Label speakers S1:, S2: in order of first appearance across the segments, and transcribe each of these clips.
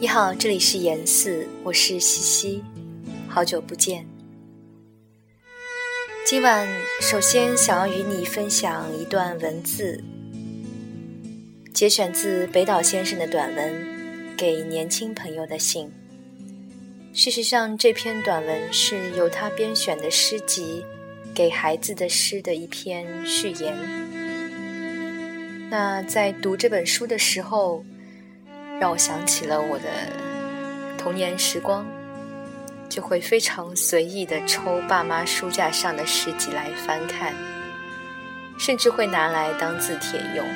S1: 你好，这里是严四，我是西西，好久不见。今晚首先想要与你分享一段文字，节选自北岛先生的短文《给年轻朋友的信》。事实上，这篇短文是由他编选的诗集《给孩子的诗》的一篇序言。那在读这本书的时候，让我想起了我的童年时光，就会非常随意的抽爸妈书架上的诗集来翻看，甚至会拿来当字帖用。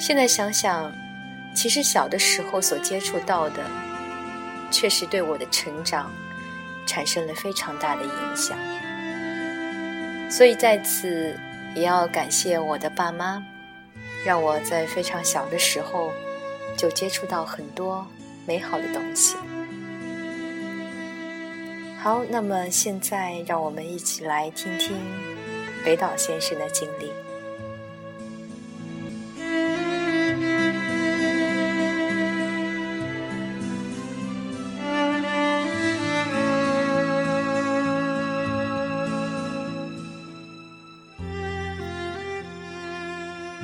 S1: 现在想想，其实小的时候所接触到的，确实对我的成长产生了非常大的影响。所以在此也要感谢我的爸妈，让我在非常小的时候。就接触到很多美好的东西。好，那么现在让我们一起来听听北岛先生的经历。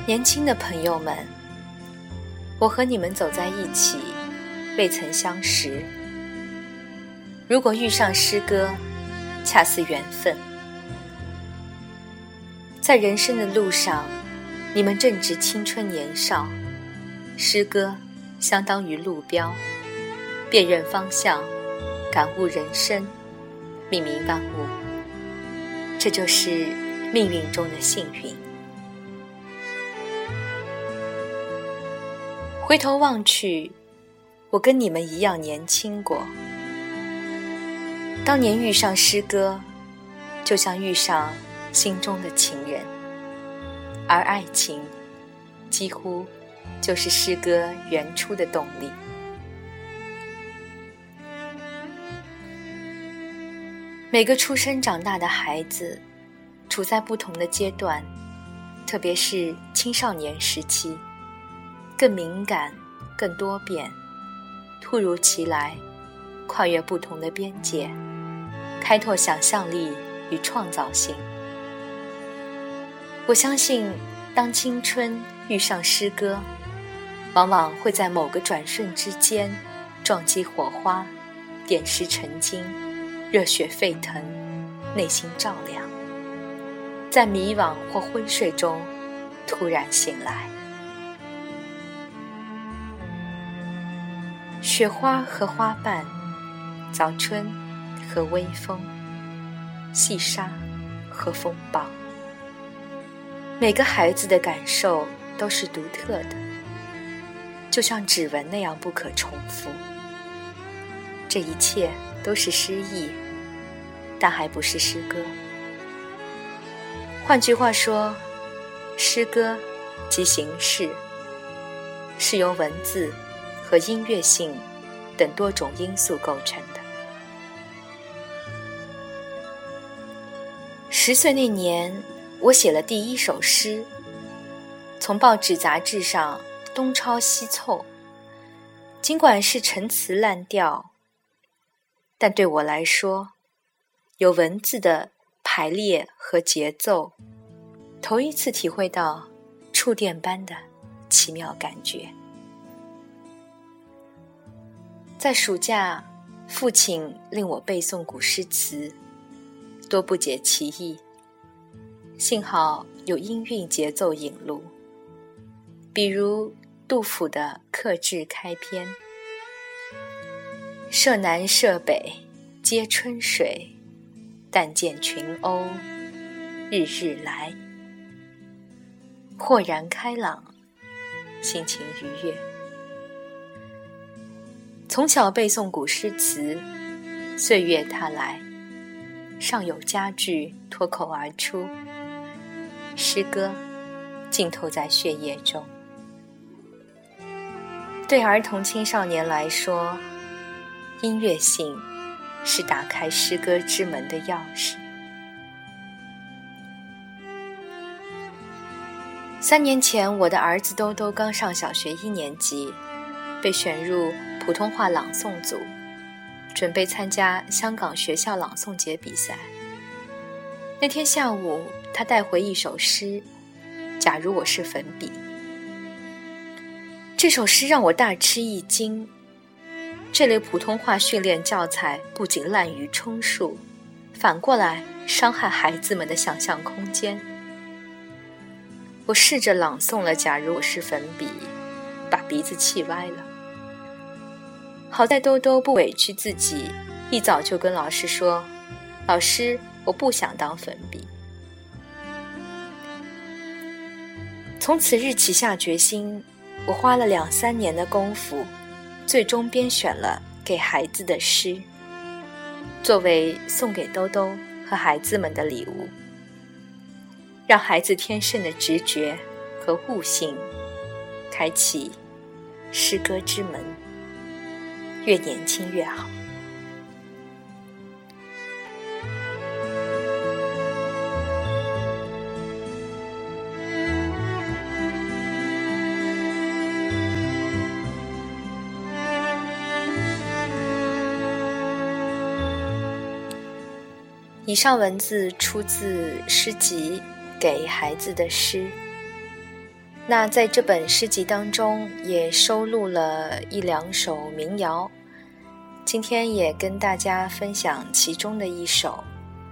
S1: 年轻的朋友们。我和你们走在一起，未曾相识。如果遇上诗歌，恰似缘分。在人生的路上，你们正值青春年少，诗歌相当于路标，辨认方向，感悟人生，命名万物。这就是命运中的幸运。回头望去，我跟你们一样年轻过。当年遇上诗歌，就像遇上心中的情人，而爱情几乎就是诗歌原初的动力。每个出生长大的孩子，处在不同的阶段，特别是青少年时期。更敏感，更多变，突如其来，跨越不同的边界，开拓想象力与创造性。我相信，当青春遇上诗歌，往往会在某个转瞬之间，撞击火花，点石成金，热血沸腾，内心照亮，在迷惘或昏睡中，突然醒来。雪花和花瓣，早春和微风，细沙和风暴。每个孩子的感受都是独特的，就像指纹那样不可重复。这一切都是诗意，但还不是诗歌。换句话说，诗歌即形式，是由文字。和音乐性等多种因素构成的。十岁那年，我写了第一首诗，从报纸杂志上东抄西凑。尽管是陈词滥调，但对我来说，有文字的排列和节奏，头一次体会到触电般的奇妙感觉。在暑假，父亲令我背诵古诗词，多不解其意。幸好有音韵节奏引路，比如杜甫的客至开篇：“舍南舍北皆春水，但见群鸥日日来。”豁然开朗，心情愉悦。从小背诵古诗词，岁月它来，尚有佳句脱口而出，诗歌浸透在血液中。对儿童青少年来说，音乐性是打开诗歌之门的钥匙。三年前，我的儿子兜兜刚上小学一年级。被选入普通话朗诵组，准备参加香港学校朗诵节比赛。那天下午，他带回一首诗，《假如我是粉笔》。这首诗让我大吃一惊。这类普通话训练教材不仅滥竽充数，反过来伤害孩子们的想象空间。我试着朗诵了《假如我是粉笔》，把鼻子气歪了。好在兜兜不委屈自己，一早就跟老师说：“老师，我不想当粉笔。”从此日起下决心，我花了两三年的功夫。最终编选了给孩子的诗，作为送给兜兜和孩子们的礼物，让孩子天生的直觉和悟性开启诗歌之门，越年轻越好。以上文字出自诗集《给孩子的诗》。那在这本诗集当中，也收录了一两首民谣。今天也跟大家分享其中的一首，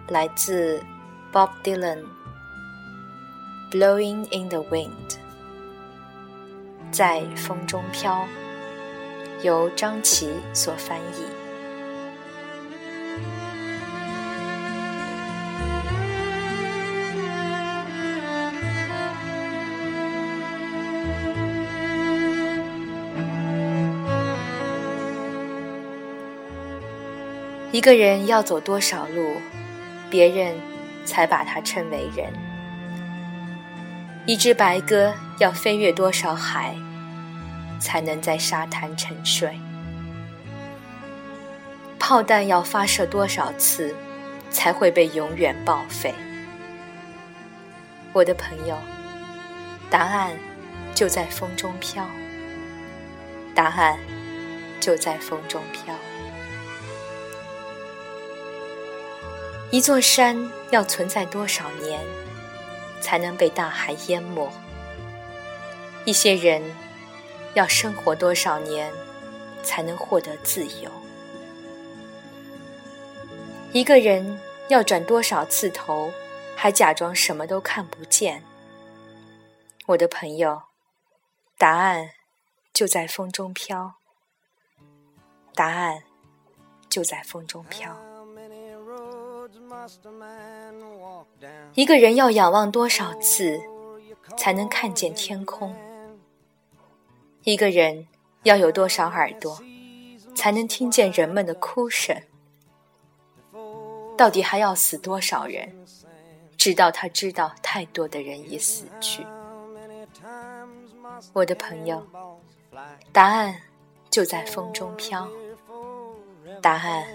S1: 来自 Bob Dylan，《Blowing in the Wind》，在风中飘，由张琪所翻译。一个人要走多少路，别人才把他称为人？一只白鸽要飞越多少海，才能在沙滩沉睡？炮弹要发射多少次，才会被永远报废？我的朋友，答案就在风中飘。答案就在风中飘。一座山要存在多少年，才能被大海淹没？一些人要生活多少年，才能获得自由？一个人要转多少次头，还假装什么都看不见？我的朋友，答案就在风中飘。答案就在风中飘。一个人要仰望多少次，才能看见天空？一个人要有多少耳朵，才能听见人们的哭声？到底还要死多少人，直到他知道太多的人已死去？我的朋友，答案就在风中飘。答案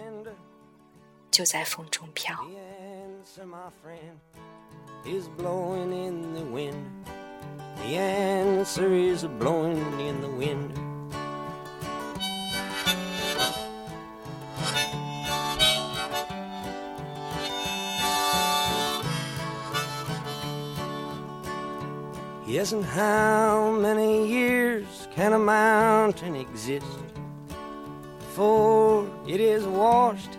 S1: 就在风中飘。answer, my friend, is blowing in the wind. The answer is blowing in the wind. Yes, and how many years can a mountain exist before it is washed